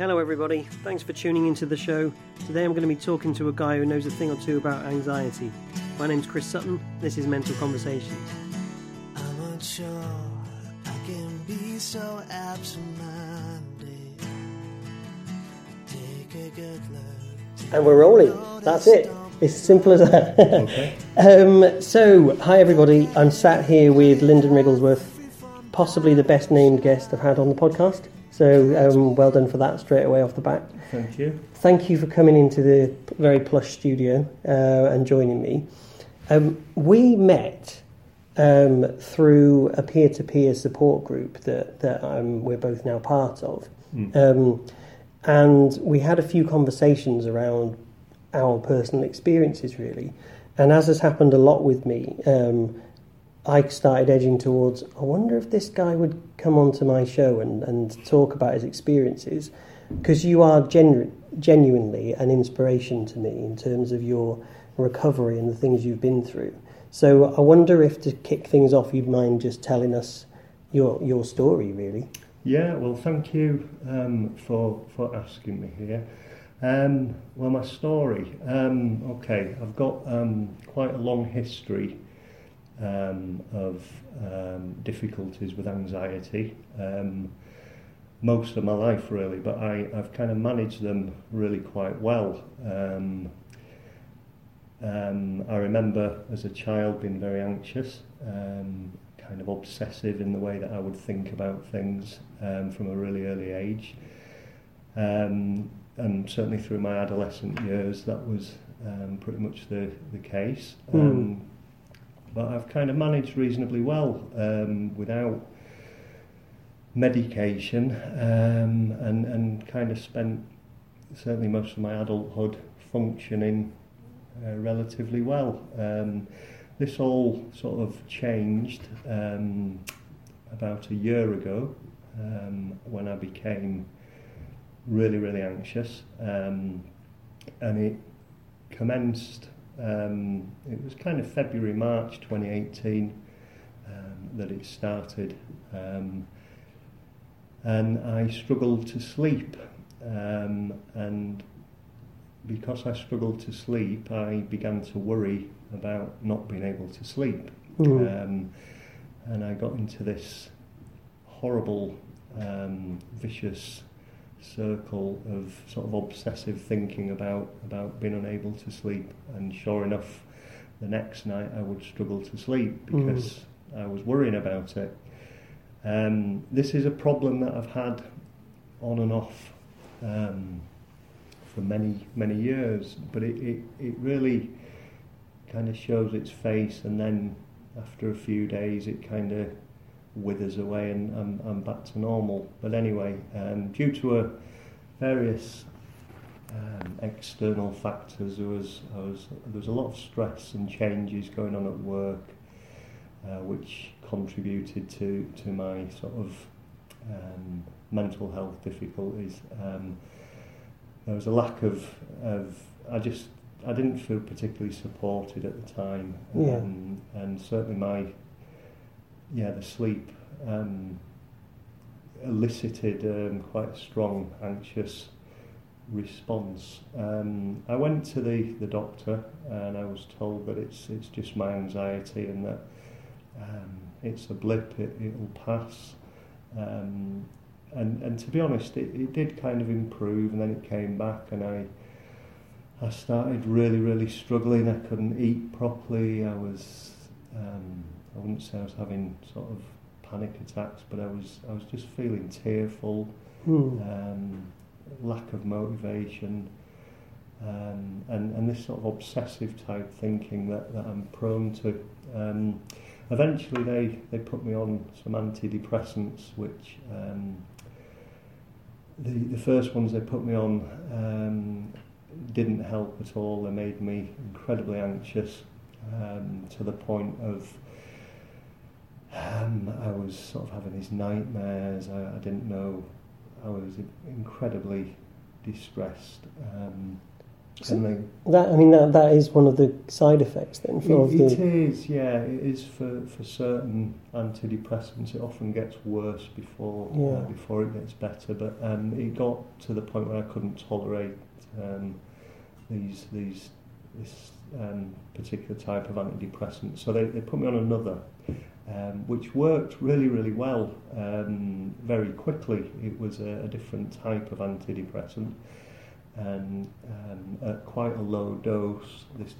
Hello, everybody. Thanks for tuning into the show. Today I'm going to be talking to a guy who knows a thing or two about anxiety. My name's Chris Sutton. This is Mental Conversations. I'm unsure I can be so absent-minded. Take a good look. And we're rolling. That's it. It's as simple as that. Okay. um, so, hi, everybody. I'm sat here with Lyndon Rigglesworth, possibly the best named guest I've had on the podcast. So, um, well done for that straight away off the bat. Thank you. Thank you for coming into the very plush studio uh, and joining me. Um, we met um, through a peer-to-peer support group that that um, we're both now part of, Mm. um, and we had a few conversations around our personal experiences, really. And as has happened a lot with me, um, I started edging towards. I wonder if this guy would come onto my show and, and talk about his experiences, because you are genu- genuinely an inspiration to me in terms of your recovery and the things you've been through. So I wonder if to kick things off, you'd mind just telling us your your story, really. Yeah, well, thank you um, for for asking me here. Um, well, my story. Um, okay, I've got um, quite a long history um, of um, difficulties with anxiety. Um, most of my life, really, but I, I've kind of managed them really quite well. Um, um, I remember as a child being very anxious, um, kind of obsessive in the way that I would think about things um, from a really early age. Um, and certainly through my adolescent years, that was um, pretty much the, the case. Um, but I've kind of managed reasonably well um, without medication um, and, and kind of spent certainly most of my adulthood functioning uh, relatively well. Um, this all sort of changed um, about a year ago um, when I became really, really anxious. Um, and it commenced, um, it was kind of February, March 2018 um, that it started. Um, and I struggled to sleep. Um, and because I struggled to sleep, I began to worry about not being able to sleep. Mm. Um, and I got into this horrible, um, vicious circle of sort of obsessive thinking about, about being unable to sleep. And sure enough, the next night I would struggle to sleep Mm. because I was worrying about it. Um, this is a problem that I've had on and off um, for many, many years, but it, it, it really kind of shows its face, and then after a few days, it kind of withers away, and I'm, I'm back to normal. But anyway, um, due to a various um, external factors, there was, I was there was a lot of stress and changes going on at work, uh, which contributed to to my sort of um, mental health difficulties. Um, there was a lack of, of I just I didn't feel particularly supported at the time, Yeah. um, and certainly my yeah the sleep um, elicited um, quite a strong anxious response. Um, I went to the, the doctor and I was told that it's it's just my anxiety and that um, it's a blip, it, it'll pass. Um, and, and to be honest, it, it did kind of improve and then it came back and I I started really, really struggling. I couldn't eat properly. I was, um, I wouldn't say I was having sort of panic attacks, but I was, I was just feeling tearful, Mm. um, lack of motivation, um, and, and this sort of obsessive type thinking that, that I'm prone to. Um, eventually, they, they put me on some antidepressants, which um, the, the first ones they put me on um, didn't help at all. They made me incredibly anxious um, to the point of um, I was sort of having these nightmares. I, I didn't know. I was incredibly distressed. Um, So- they, That I mean that that is one of the side effects then for It, it the is, yeah. It is for, for certain antidepressants. It often gets worse before uh, before it gets better. But um, it got to the point where I couldn't tolerate um, these these this um, particular type of antidepressant. So they, they put me on another, um, which worked really really well um, very quickly. It was a, a different type of antidepressant. And um, at quite a low dose, this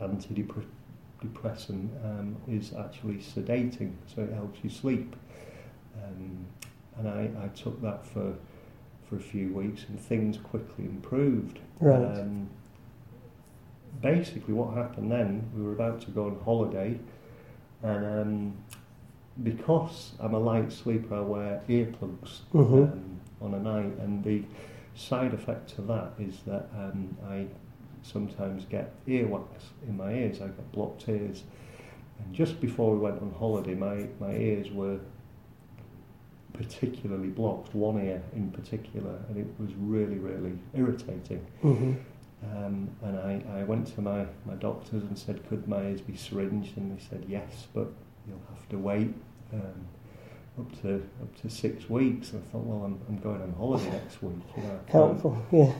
antidepressant um, is actually sedating, so it helps you sleep. Um, and I, I took that for for a few weeks, and things quickly improved. Right. Um, basically, what happened then? We were about to go on holiday, and um, because I'm a light sleeper, I wear earplugs Mhm. um, on a night, and the side effect of that is that um, I sometimes get earwax in my ears. I get blocked ears, and just before we went on holiday, my my ears were particularly blocked. One ear in particular, and it was really really irritating. hmm Um, and I, I went to my, my doctors and said, could my ears be syringed? And they said, yes, but you'll have to wait um, up to up to six weeks. And I thought, well, I'm, I'm going on holiday next week. You know, helpful. Yeah.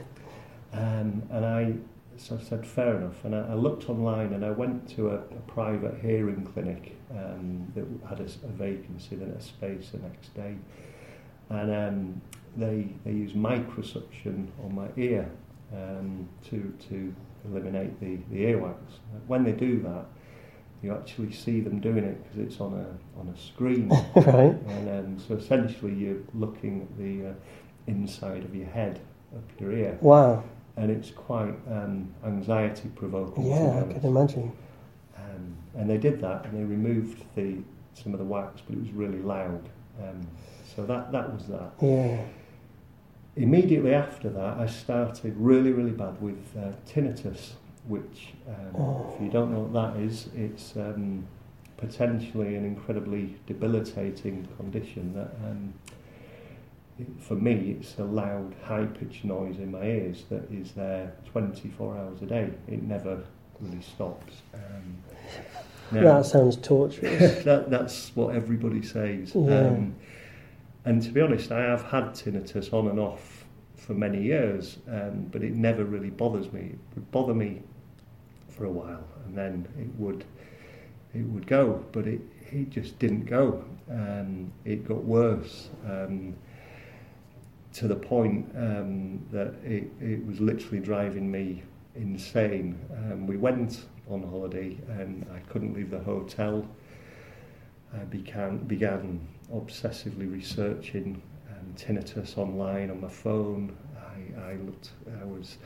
Um, and I, so I said, fair enough. And I, I looked online and I went to a, a private hearing clinic um, that had a vacancy, then a space the next day. And um, they, they use microsuction on my ear um, to, to eliminate the, the earwax. When they do that, you actually see them doing it because it's on a, on a screen. right. And um, so essentially you're looking at the uh, inside of your head, up your ear Wow. and it's quite um, anxiety provoking. Yeah, I can imagine. Um, and they did that, and they removed the some of the wax, but it was really loud. Um, so that that was that. Yeah. Immediately after that, I started really really bad with uh, tinnitus, which um, Oh. if you don't know what that is, it's um, potentially an incredibly debilitating condition that. Um, it- for me, it's a loud, high-pitched noise in my ears that is there 24 hours a day. It never really stops. Um, now- That sounds torturous. that, that's what everybody says. Yeah. And to be honest, I have had tinnitus on and off for many years, um, but it never really bothers me. It would bother me for a while, and then it would it would go, but it, it just didn't go. Um, it got worse um, to the point um, that it, it was literally driving me insane. Um, we went on holiday and I couldn't leave the hotel. I began, began obsessively researching um, tinnitus online on my phone. I, I looked, I was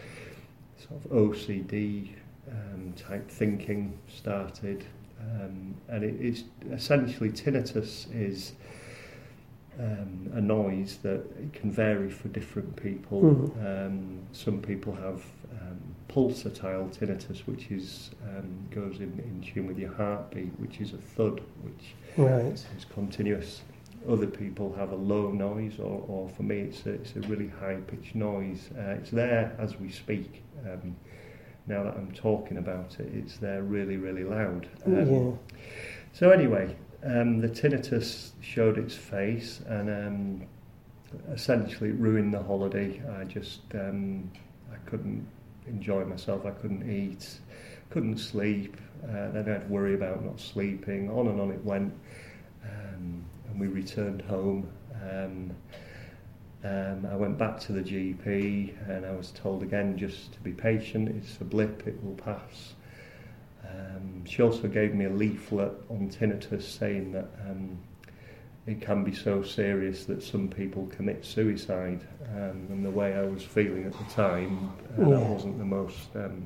sort of OCD um, type thinking started. Um, and it, it's essentially tinnitus is um, a noise that it can vary for different people. Mhm. Um, some people have um, pulsatile tinnitus, which is um, goes in, in tune with your heartbeat, which is a thud, which Right. is continuous. Other people have a low noise, or, or for me, it's a, it's a really high pitched noise. Uh, it's there as we speak. Um, now that I'm talking about it, it's there really, really loud. Um, yeah. so anyway, um, the tinnitus showed its face and um, essentially ruined the holiday. I just um, I couldn't enjoy myself. I couldn't eat, couldn't sleep. Uh, then I'd worry about not sleeping. On and on it went. And we returned home. Um, um, I went back to the GP and I was told again just to be patient. It's a blip. It will pass. Um, she also gave me a leaflet on tinnitus saying that um, it can be so serious that some people commit suicide. Um, and the way I was feeling at the time, uh, that wasn't the most um,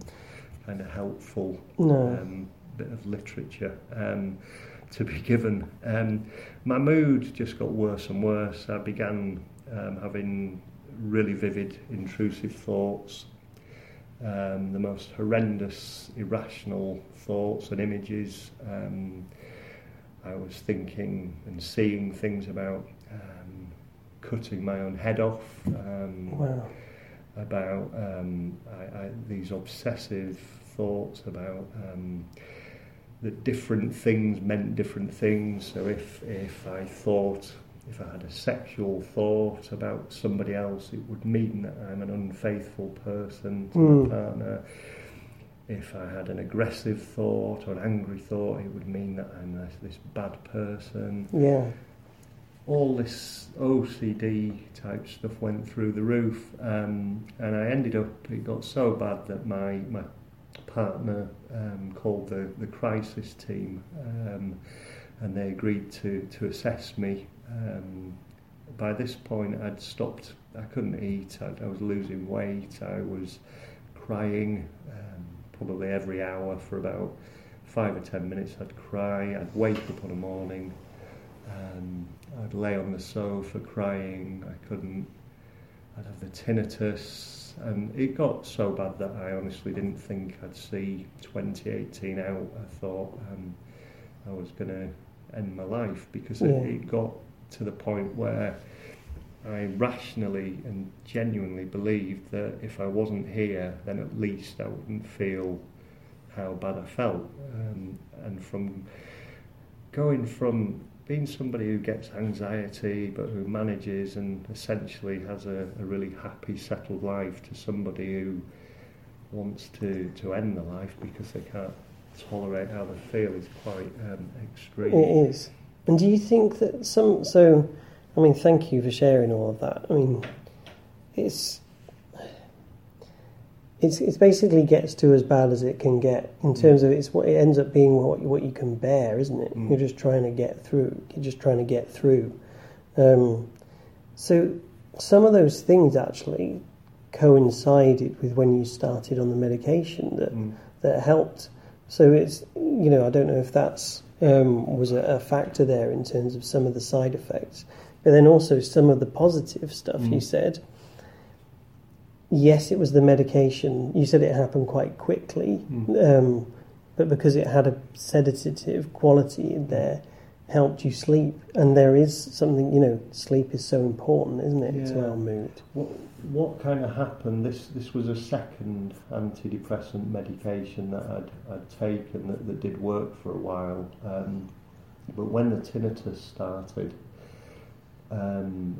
kind of helpful No. um, bit of literature um, to be given. Um, my mood just got worse and worse. I began um, having really vivid, intrusive thoughts, um, the most horrendous, irrational thoughts and images. Um, I was thinking and seeing things about um, cutting my own head off. Um, Wow. about um, I, I, these obsessive thoughts about um, that different things meant different things. So if if I thought if I had a sexual thought about somebody else, it would mean that I'm an unfaithful person to Mm. my partner. If I had an aggressive thought or an angry thought, it would mean that I'm this, this bad person. Yeah. All this OCD type stuff went through the roof, um, and I ended up. It got so bad that my my partner um, called the the crisis team, um, and they agreed to to assess me. Um, by this point, I'd stopped. I couldn't eat. I, I was losing weight. I was crying um, probably every hour for about five or ten minutes. I'd cry. I'd wake up in the morning. Um, I'd lay on the sofa crying. I couldn't. I'd have the tinnitus, and it got so bad that I honestly didn't think I'd see 2018 out. I thought um, I was going to end my life because it, it got to the point where I rationally and genuinely believed that if I wasn't here, then at least I wouldn't feel how bad I felt. Um, and from going from being somebody who gets anxiety but who manages and essentially has a, a really happy, settled life to somebody who wants to, to end the life because they can't tolerate how they feel is quite um, extreme. It is. And do you think that some? So, I mean, thank you for sharing all of that. I mean, it's it's it's basically gets to as bad as it can get in terms of it's what it ends up being what what you can bear, isn't it? Mm. You're just trying to get through. You're just trying to get through. Um, so some of those things actually coincided with when you started on the medication that Mm. that helped. So it's you know I don't know if that's um, was a, a factor there in terms of some of the side effects, but then also some of the positive stuff you Mm. said. Yes, it was the medication. You said it happened quite quickly, Mm. um, but because it had a sedative quality in there, helped you sleep. And there is something you know, sleep is so important, isn't it, to Yeah. our mood? What, what kind of happened? This this was a second antidepressant medication that I'd, I'd taken that, that did work for a while. Um, but when the tinnitus started, um,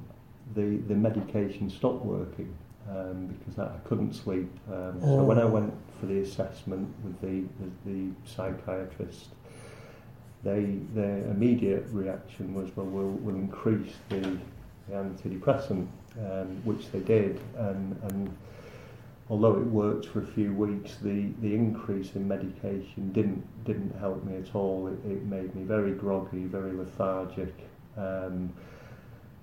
the the medication stopped working um, because I, couldn't sleep. Um, so when I Oh. went for the assessment with the with the psychiatrist, they their immediate reaction was, well, we'll, we'll increase the, the antidepressant, um, which they did, and, and although it worked for a few weeks, the, the increase in medication didn't didn't help me at all. It, it made me very groggy, very lethargic. Um,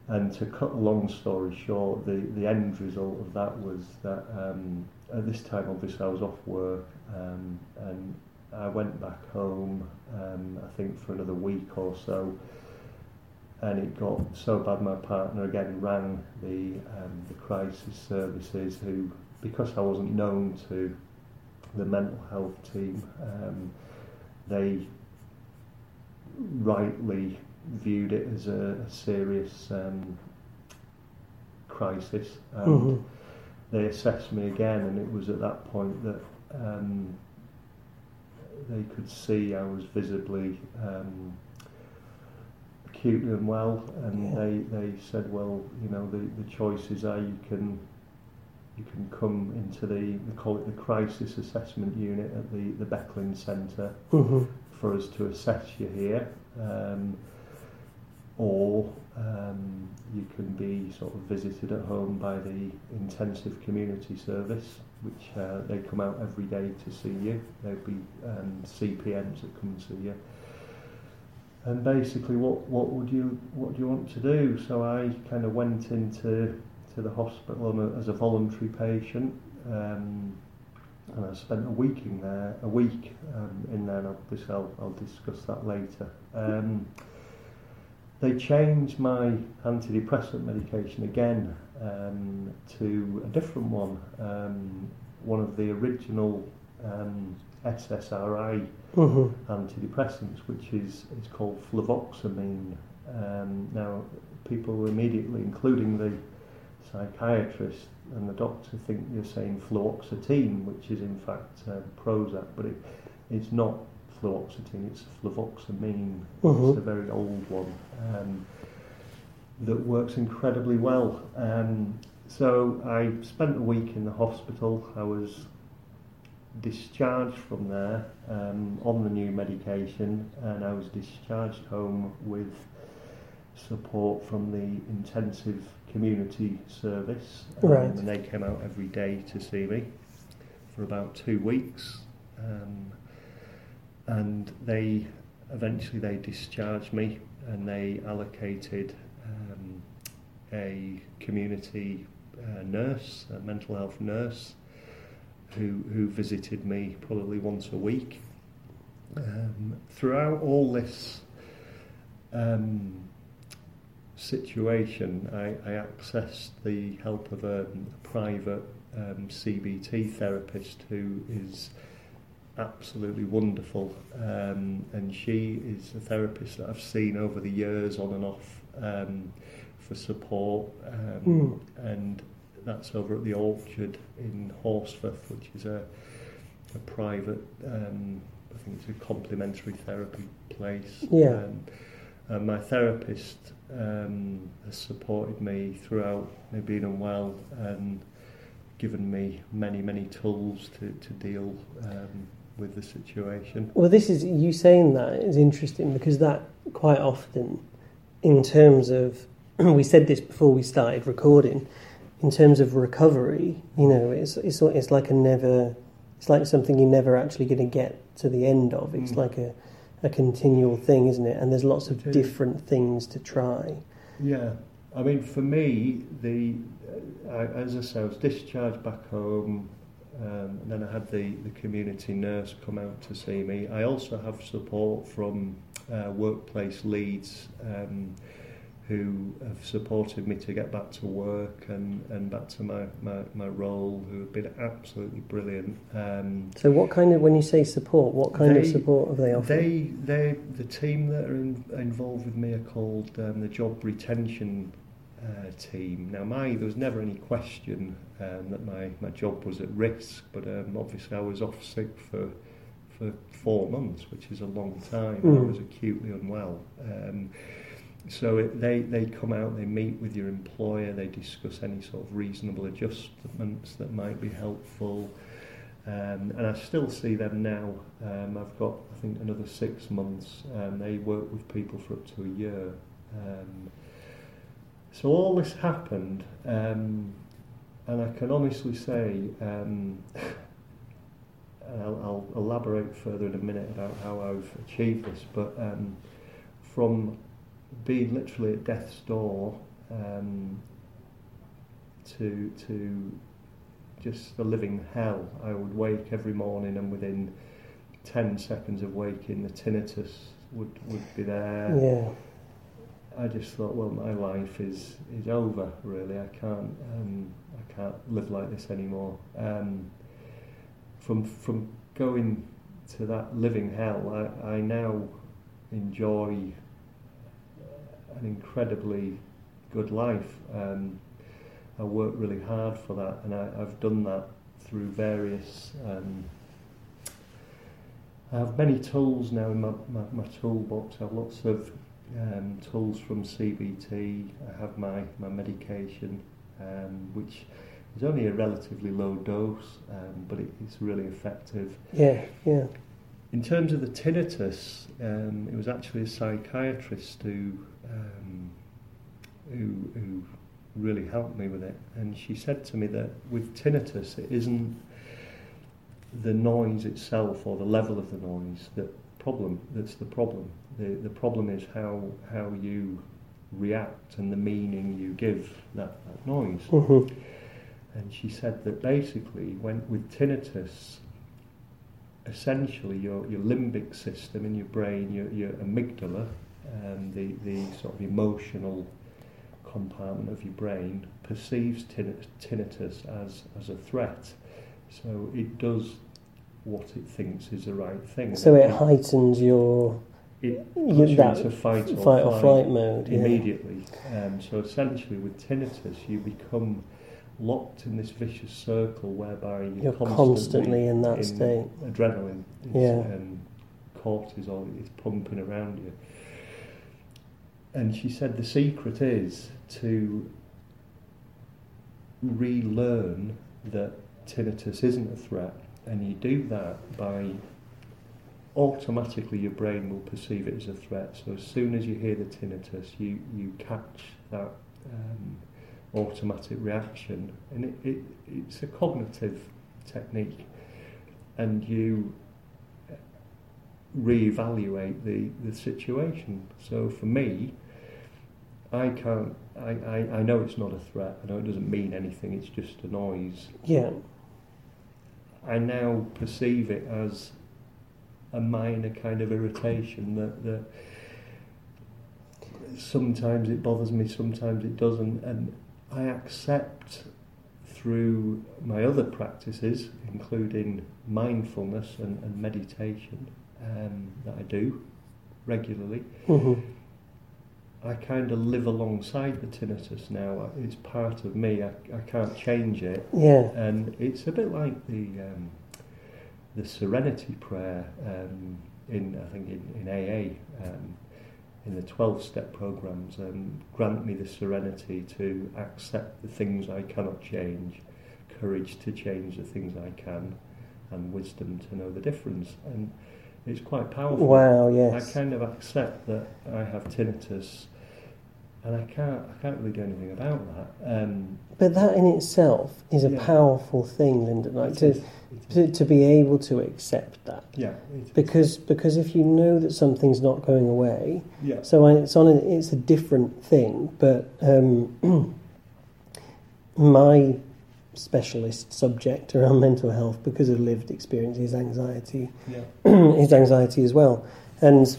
and to cut a long story short, the, the end result of that was that um, at this time, obviously, I was off work um, and I went back home, um, I think, for another week or so. And it got so bad, my partner again rang the, um, the crisis services, who, because I wasn't known to the mental health team, um, they rightly viewed it as a, a serious um, crisis. And Mhm. they assessed me again, and it was at that point that um, they could see I was visibly um, acutely unwell, and Yeah. they, they said, well, you know, the, the choices are you can you can come into the they call it the crisis assessment unit at the the Becklin Centre Mhm. for us to assess you here, um, or um, you can be sort of visited at home by the intensive community service, which uh, they come out every day to see you. There'll be um, CPNs that come and see you. And basically, what, what would you what do you want to do? So I kind of went into to the hospital as a voluntary patient. Um, and I spent a week in there, a week um, in there, and obviously I'll, I'll discuss that later. Um, they changed my antidepressant medication again um, to a different one, um, one of the original um, SSRI Mhm. antidepressants, which is, is called fluvoxamine. Um, now, people immediately, including the psychiatrist, and the doctor think you're saying fluoxetine, which is in fact uh, Prozac, but it, it's not fluoxetine, it's fluvoxamine. It's a very old one um, that works incredibly well. Um, so I spent a week in the hospital. I was discharged from there um, on the new medication, and I was discharged home with support from the intensive community service. Um, Right. And they came out every day to see me for about two weeks. Um, and they eventually they discharged me and they allocated um, a community uh, nurse, a mental health nurse, who who visited me probably once a week. Um, throughout all this um, situation, I, I accessed the help of a, a private um, CBT therapist who is absolutely wonderful. Um, and she is a therapist that I've seen over the years on and off um, for support. Um, And that's over at the Orchard in Horsforth, which is a, a private, um, I think it's a complementary therapy place. Yeah. Um, and my therapist um, has supported me throughout me being unwell and given me many, many tools to, to deal um, with the situation. Well, this is you saying that is interesting because that quite often, in terms of, we said this before we started recording, in terms of recovery, you know, it's it's it's like a never, it's like something you're never actually going to get to the end of. It's Mm. like a a continual thing, isn't it? And there's lots of different things to try. Yeah, I mean, for me, the uh, I, as I say, I was discharged back home, um, and then I had the, the community nurse come out to see me. I also have support from uh, workplace leads um, who have supported me to get back to work and, and back to my, my, my role, who have been absolutely brilliant. Um, So, what kind of when you say support, what kind of support have they offered? they, they, the team that are in, involved with me are called um, the Job Retention uh, Team. Now, my there was never any question um, that my, my job was at risk, but um, obviously I was off sick for for four months, which is a long time. I Mm. was acutely unwell. Um, so it, they, they come out, they meet with your employer, they discuss any sort of reasonable adjustments that might be helpful. Um, and I still see them now. Um, I've got, I think, another six months. Um, they work with people for up to a year. Um, so all this happened, um, and I can honestly say, um, I'll, I'll elaborate further in a minute about how I've achieved this, but um, from being literally at death's door um, to to just a living hell. I would wake every morning and within 10 seconds of waking the tinnitus would, would be there. yeah, I just thought, well, my life is, is over, really. I can't, um, I can't live like this anymore. Um, from, from going to that living hell, I, I now enjoy an incredibly good life. Um, I work really hard for that, and I, I've done that through various. Um, I have many tools now in my, my, my toolbox. I have lots of um, tools from CBT. I have my, my medication, um, which is only a relatively low dose, um, but it, it's really effective. yeah, yeah. In terms of the tinnitus, um, it was actually a psychiatrist who, um, who, who really helped me with it. And she said to me that with tinnitus, it isn't the noise itself or the level of the noise that problem that's the problem. The, the problem is how, how you react and the meaning you give that, that noise. hmm And she said that basically, when with tinnitus, essentially your, your limbic system in your brain, your, your amygdala, um, the, the sort of emotional compartment of your brain, perceives tinnitus as, as a threat. So it does what it thinks is the right thing. So it heightens your it puts you that into fight or fight flight, or flight mode. Yeah. immediately. Um, so essentially, with tinnitus, you become locked in this vicious circle whereby you're, You're constantly in that state. Adrenaline, is, Yeah. um, cortisol is pumping around you. And she said the secret is to relearn that tinnitus isn't a threat, and you do that by automatically your brain will perceive it as a threat. So as soon as you hear the tinnitus, you, you catch that um, automatic reaction, and it, it, it's a cognitive technique, and you reevaluate the, the situation. So for me, I can't. I, I, I know it's not a threat. I know it doesn't mean anything. It's just a noise. Yeah. I now perceive it as a minor kind of irritation that, that sometimes it bothers me, sometimes it doesn't, and I accept through my other practices, including mindfulness and, and meditation um, that I do regularly. hmm I kind of live alongside the tinnitus now. It's part of me. I, I can't change it. Yeah. And it's a bit like the um, the Serenity Prayer um, in I think in, in AA um, in the twelve step programs. Um, grant me the serenity to accept the things I cannot change, courage to change the things I can, and wisdom to know the difference. And it's quite powerful. Wow. Yes. I kind of accept that I have tinnitus, and I can't I can't really do anything about that. Um, But that in itself is a Yeah. powerful thing, Lyndon. Like to, is- it is. to to be able to accept that. yeah. Because because if you know that something's not going away, yeah, so it's on a, it's a different thing. But um, my specialist subject around mental health, because of lived experience, is anxiety. yeah, is anxiety as well, and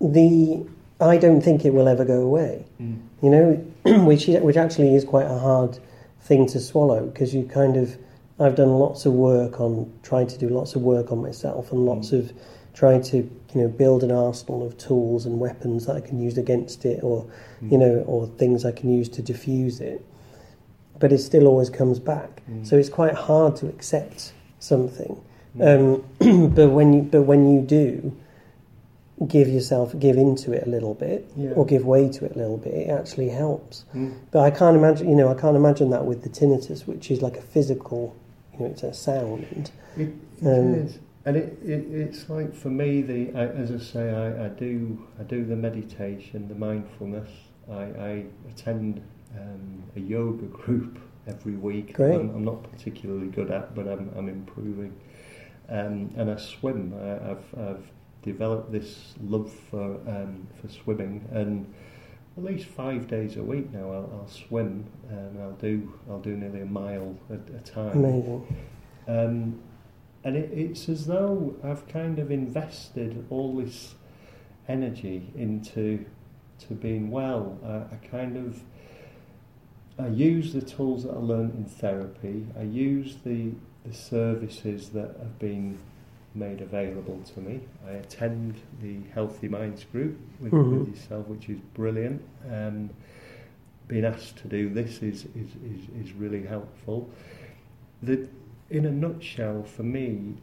the I don't think it will ever go away. mm. You know, which which actually is quite a hard thing to swallow because you kind of I've done lots of work on trying to do lots of work on myself and lots of trying to you know build an arsenal of tools and weapons that I can use against it or you know or things I can use to diffuse it. But it still always comes back. Mm. So it's quite hard to accept something. Mm. Um, but when you but when you do give yourself give into it a little bit Yeah. or give way to it a little bit, it actually helps. Mm. But I can't imagine, you know, I can't imagine that with the tinnitus, which is like a physical, you know, it's a sound. It, it Um, is. and it, it it's like for me the I, as I say I, I do I do the meditation, the mindfulness. I, I attend um, a yoga group every week. Great. I'm, I'm not particularly good at, but I'm I'm improving. Um, and I swim. I, I've I've developed this love for um, for swimming and. At least five days a week now, I'll, I'll swim and I'll do I'll do nearly a mile at a time. Amazing. Um, and it, it's as though I've kind of invested all this energy into to being well. I, I kind of I use the tools that I learned in therapy. I use the the services that have been made available to me. I attend the Healthy Minds group with, Mhm. with yourself, which is brilliant. Um, being asked to do this is, is, is, is really helpful. The, in a nutshell, for me,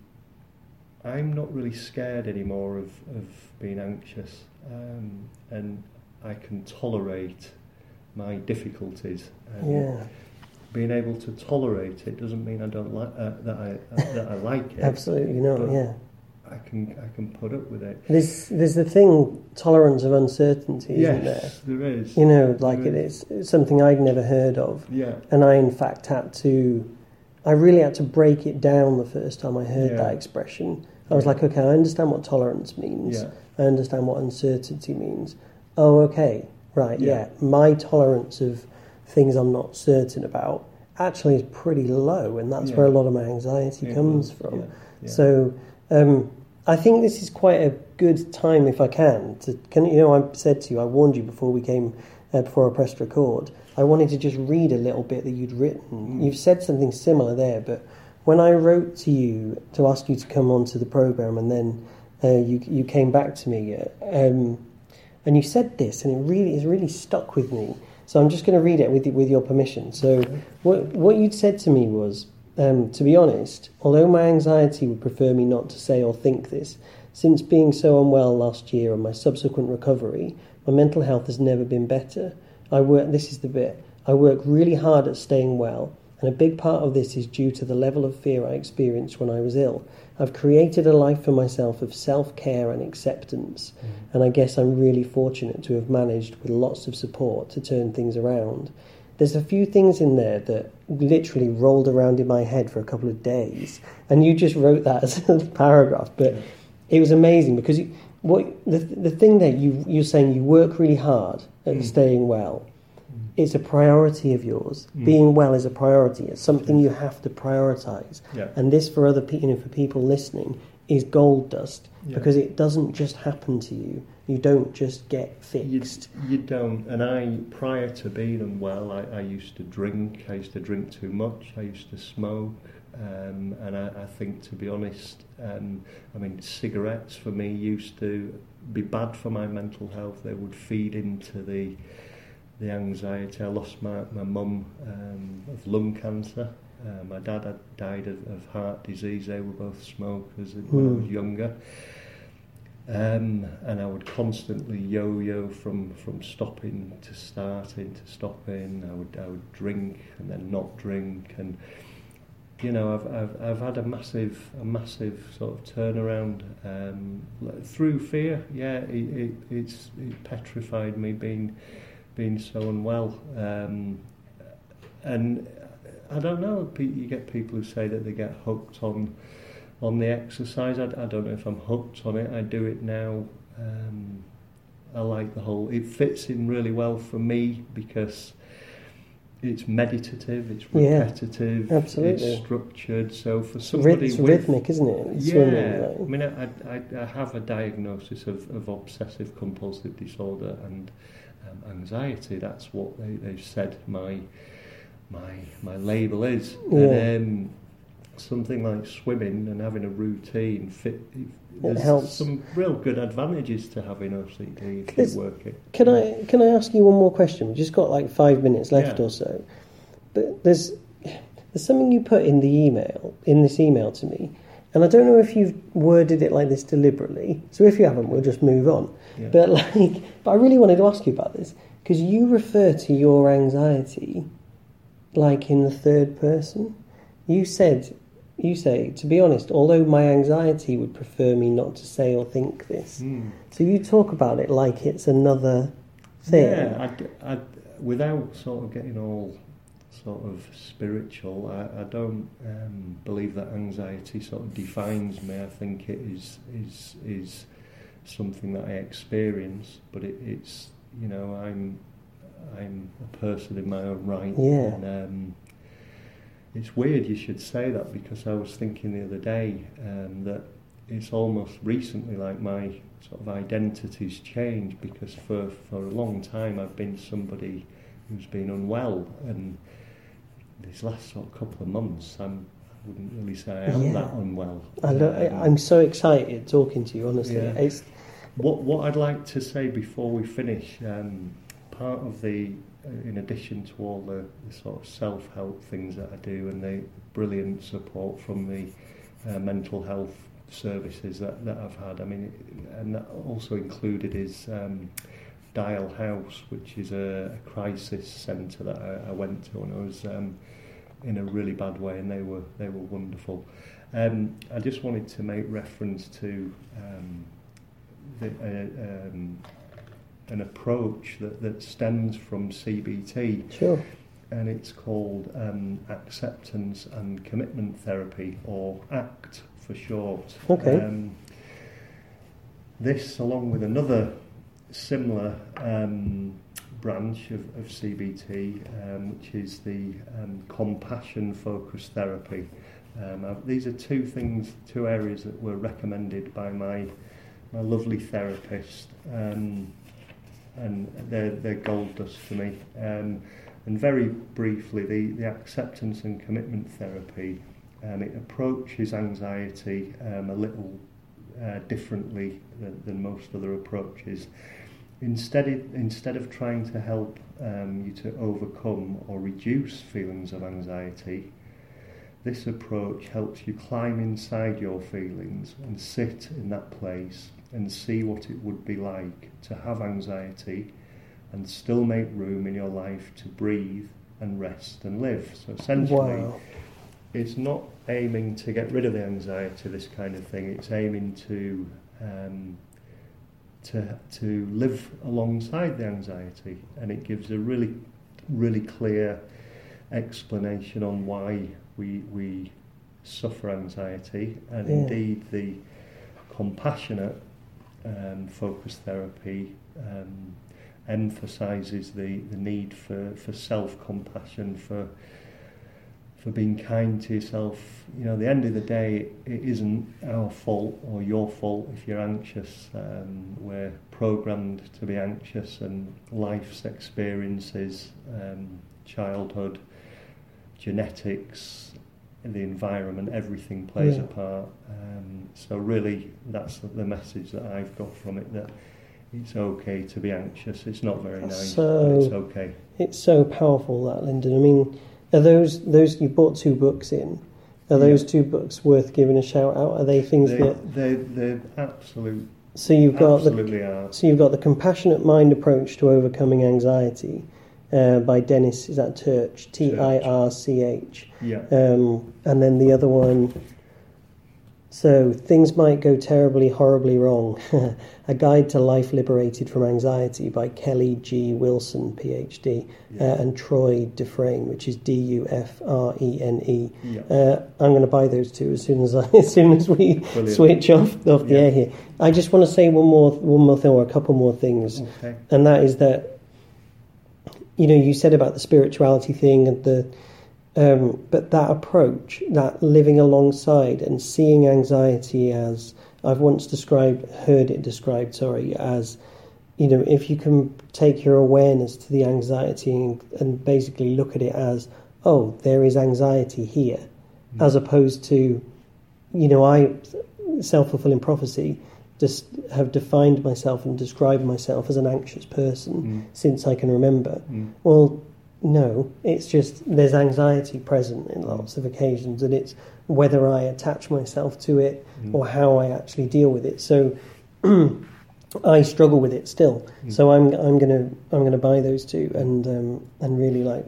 I'm not really scared anymore of, of being anxious, um, and I can tolerate my difficulties. And Yeah, Being able to tolerate it doesn't mean I don't like uh, that I uh, that I like it. absolutely not. Yeah, I can I can put up with it. there's there's the thing tolerance of uncertainty, isn't there? yes, there is. You know, like it is it's something I'd never heard of, Yeah. and I in fact had to, I really had to break it down the first time I heard Yeah. that expression. I was Yeah. like, okay, I understand what tolerance means. Yeah. I understand what uncertainty means. Oh, okay, right, Yeah. yeah. My tolerance of things I'm not certain about actually is pretty low, and that's Yeah. where a lot of my anxiety It comes from. yeah. So, um, I think this is quite a good time, if I can, to can you know I said to you, I warned you before we came, uh, before I pressed record. I wanted to just read a little bit that you'd written. Mm. You've said something similar there, but when I wrote to you to ask you to come onto the program and then uh, you you came back to me, uh, um, and you said this, and it really is really stuck with me. So I'm just going to read it with with your permission. So what what you'd said to me was, um, to be honest, although my anxiety would prefer me not to say or think this, since being so unwell last year and my subsequent recovery, my mental health has never been better. I work. This is the bit. I work really hard at staying well, and a big part of this is due to the level of fear I experienced when I was ill. I've created a life for myself of self care and acceptance, and I guess I'm really fortunate to have managed, with lots of support, to turn things around. There's a few things in there that literally rolled around in my head for a couple of days, and you just wrote that as a paragraph, but it was amazing because you, what the the thing that you you're saying you work really hard at Mm. staying well. It's a priority of yours. Mm. Being well is a priority. It's something you have to prioritize. Yeah. And this, for other people, you know, for people listening, is gold dust Yeah. because it doesn't just happen to you. You don't just get You, fixed. you don't. And I, prior to being unwell, I, I used to drink. I used to drink too much. I used to smoke. Um, and I, I think, to be honest, um, I mean, cigarettes for me used to be bad for my mental health. They would feed into the the anxiety. I lost my my mum um, of lung cancer. Uh, my dad had died of, of heart disease. They were both smokers when I was Hmm. younger. Um, and I would constantly yo-yo from, from stopping to starting to stopping. I would I would drink and then not drink, and you know I've I've, I've had a massive a massive sort of turnaround um, through fear. Yeah, it, it it's it petrified me being being so unwell, um, and I don't know. You get people who say that they get hooked on on the exercise. I, I don't know if I'm hooked on it. I do it now. Um, I like the whole. It fits in really well for me because it's meditative. It's Yeah, repetitive. absolutely. It's structured. So for somebody it's with, rhythmic, isn't it? It's yeah, swimming, I mean, I, I, I have a diagnosis of, of obsessive compulsive disorder and um, anxiety. That's what they, they've said my my my label is. Yeah. And um, something like swimming and having a routine fit. There's helps. some real good advantages to having OCD if There's- you work it. Can I can I ask you one more question? We've just got like five minutes left Yeah. or so. But there's there's something you put in the email in this email to me, and I don't know if you've worded it like this deliberately. So if you haven't, we'll just move on. Yeah. But like, but I really wanted to ask you about this because you refer to your anxiety like in the third person. You said. You say, to be honest, although my anxiety would prefer me not to say or think this. Mm. So you talk about it like it's another thing. Yeah, I, I, without sort of getting all sort of spiritual, I, I don't um, believe that anxiety sort of defines me. I think it is is is something that I experience, but it, it's you know I'm I'm a person in my own right. Yeah. And, um, it's weird you should say that because I was thinking the other day um, that it's almost recently like my sort of identity's changed because for, for a long time I've been somebody who's been unwell and these last sort of couple of months I'm, I wouldn't really say I am Yeah. that unwell. I lo- Um, I'm so excited talking to you. Honestly, Yeah. it's What what I'd like to say before we finish, um, part of the, uh, in addition to all the, the sort of self help things that I do and the brilliant support from the uh, mental health services that, that I've had, I mean, and that also included is um, Dial House, which is a, a crisis centre that I, I went to, when I was um, in a really bad way, and they were they were wonderful. Um, I just wanted to make reference to. Um, the, uh, um, an approach that, that stems from CBT, sure. and it's called um, acceptance and commitment therapy, or ACT for short. Okay. Um, this, along with another similar um, branch of, of CBT, um, which is the um, compassion focused therapy. Um, uh, these are two things, two areas that were recommended by my my lovely therapist, um, and they're, they're gold dust to me. Um, and very briefly, the, the acceptance and commitment therapy, um, it approaches anxiety um, a little uh, differently than, than most other approaches. Instead, it, instead of trying to help um, you to overcome or reduce feelings of anxiety, this approach helps you climb inside your feelings and sit in that place and see what it would be like to have anxiety and still make room in your life to breathe and rest and live. So essentially, Wow. it's not aiming to get rid of the anxiety, this kind of thing. It's aiming to um, to to live alongside the anxiety, and it gives a really really clear explanation on why we we suffer anxiety, and Yeah. indeed the compassionate um, focused therapy. Um, emphasizes the, the need for, for self-compassion for for being kind to yourself you know at the end of the day it isn't our fault or your fault if you're anxious um, we're programmed to be anxious and life's experiences um, childhood genetics the environment everything plays Yeah. a part um, so really that's the message that I've got from it that it's okay to be anxious. It's not very nice, So- but it's okay. It's so powerful that Lyndon. I mean, are those those you bought two books in? Are those two books worth giving a shout out? Are they things They, that they, they're absolute, so you've got the are. so you've got the compassionate mind approach to overcoming anxiety uh, by Dennis is that Tirch T I R C H Yeah, um, and then the other one. So things might go terribly, horribly wrong. a guide to life liberated from anxiety by Kelly G. Wilson, PhD, yeah, uh, and Troy DuFrene, which is D U F R E N E. Uh, I'm going to buy those two as soon as I, as soon as we Brilliant. switch off off the Yeah. air here. I just want to say one more one more thing or a couple more things Okay. and that is that you know you said about the spirituality thing and the um, but that approach that living alongside and seeing anxiety as I've once described heard it described sorry as you know if you can take your awareness to the anxiety and, and basically look at it as oh there is anxiety here as opposed to you know I self-fulfilling prophecy just have defined myself and described myself as an anxious person Mm. since I can remember. Mm. Well, no, it's just there's anxiety present in lots of occasions, and it's whether I attach myself to it Mm. or how I actually deal with it. So I struggle with it still. Mm. So I'm I'm gonna I'm gonna buy those two and um, and really like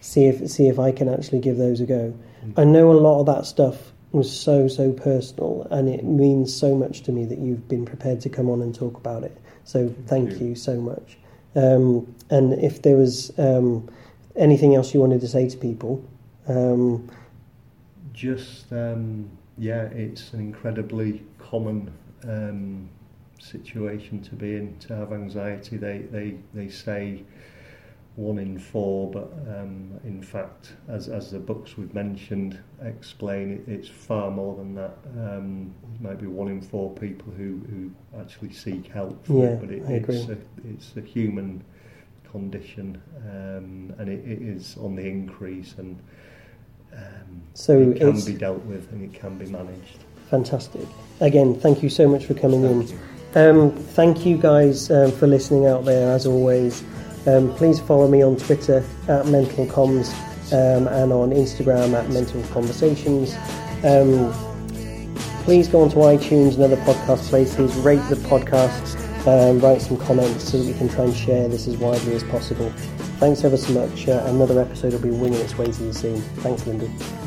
see if see if I can actually give those a go. Mm. I know a lot of that stuff was so so personal, and it means so much to me that you've been prepared to come on and talk about it. So thank you. you so much. Um, and if there was um, anything else you wanted to say to people, um, Just, um, yeah, it's an incredibly common um, situation to be in, to have anxiety. They, they, they say one in four, but um, in fact, as, as the books we've mentioned explain, it, it's far more than that. Um, it might be one in four people who, who actually seek help for Yeah, it, but it, it's, a, it's a human condition um, and it, it is on the increase and um, So it can be dealt with and it can be managed. fantastic. Again, thank you so much for coming in. Um, thank you guys um, for listening out there, as always. Um, please follow me on Twitter at Mental Comms um, and on Instagram at Mental Conversations. Um, please go onto iTunes and other podcast places, rate the podcast, um, write some comments so that we can try and share this as widely as possible. Thanks ever so much. Uh, another episode will be winging its way to you soon. Thanks, Lyndon.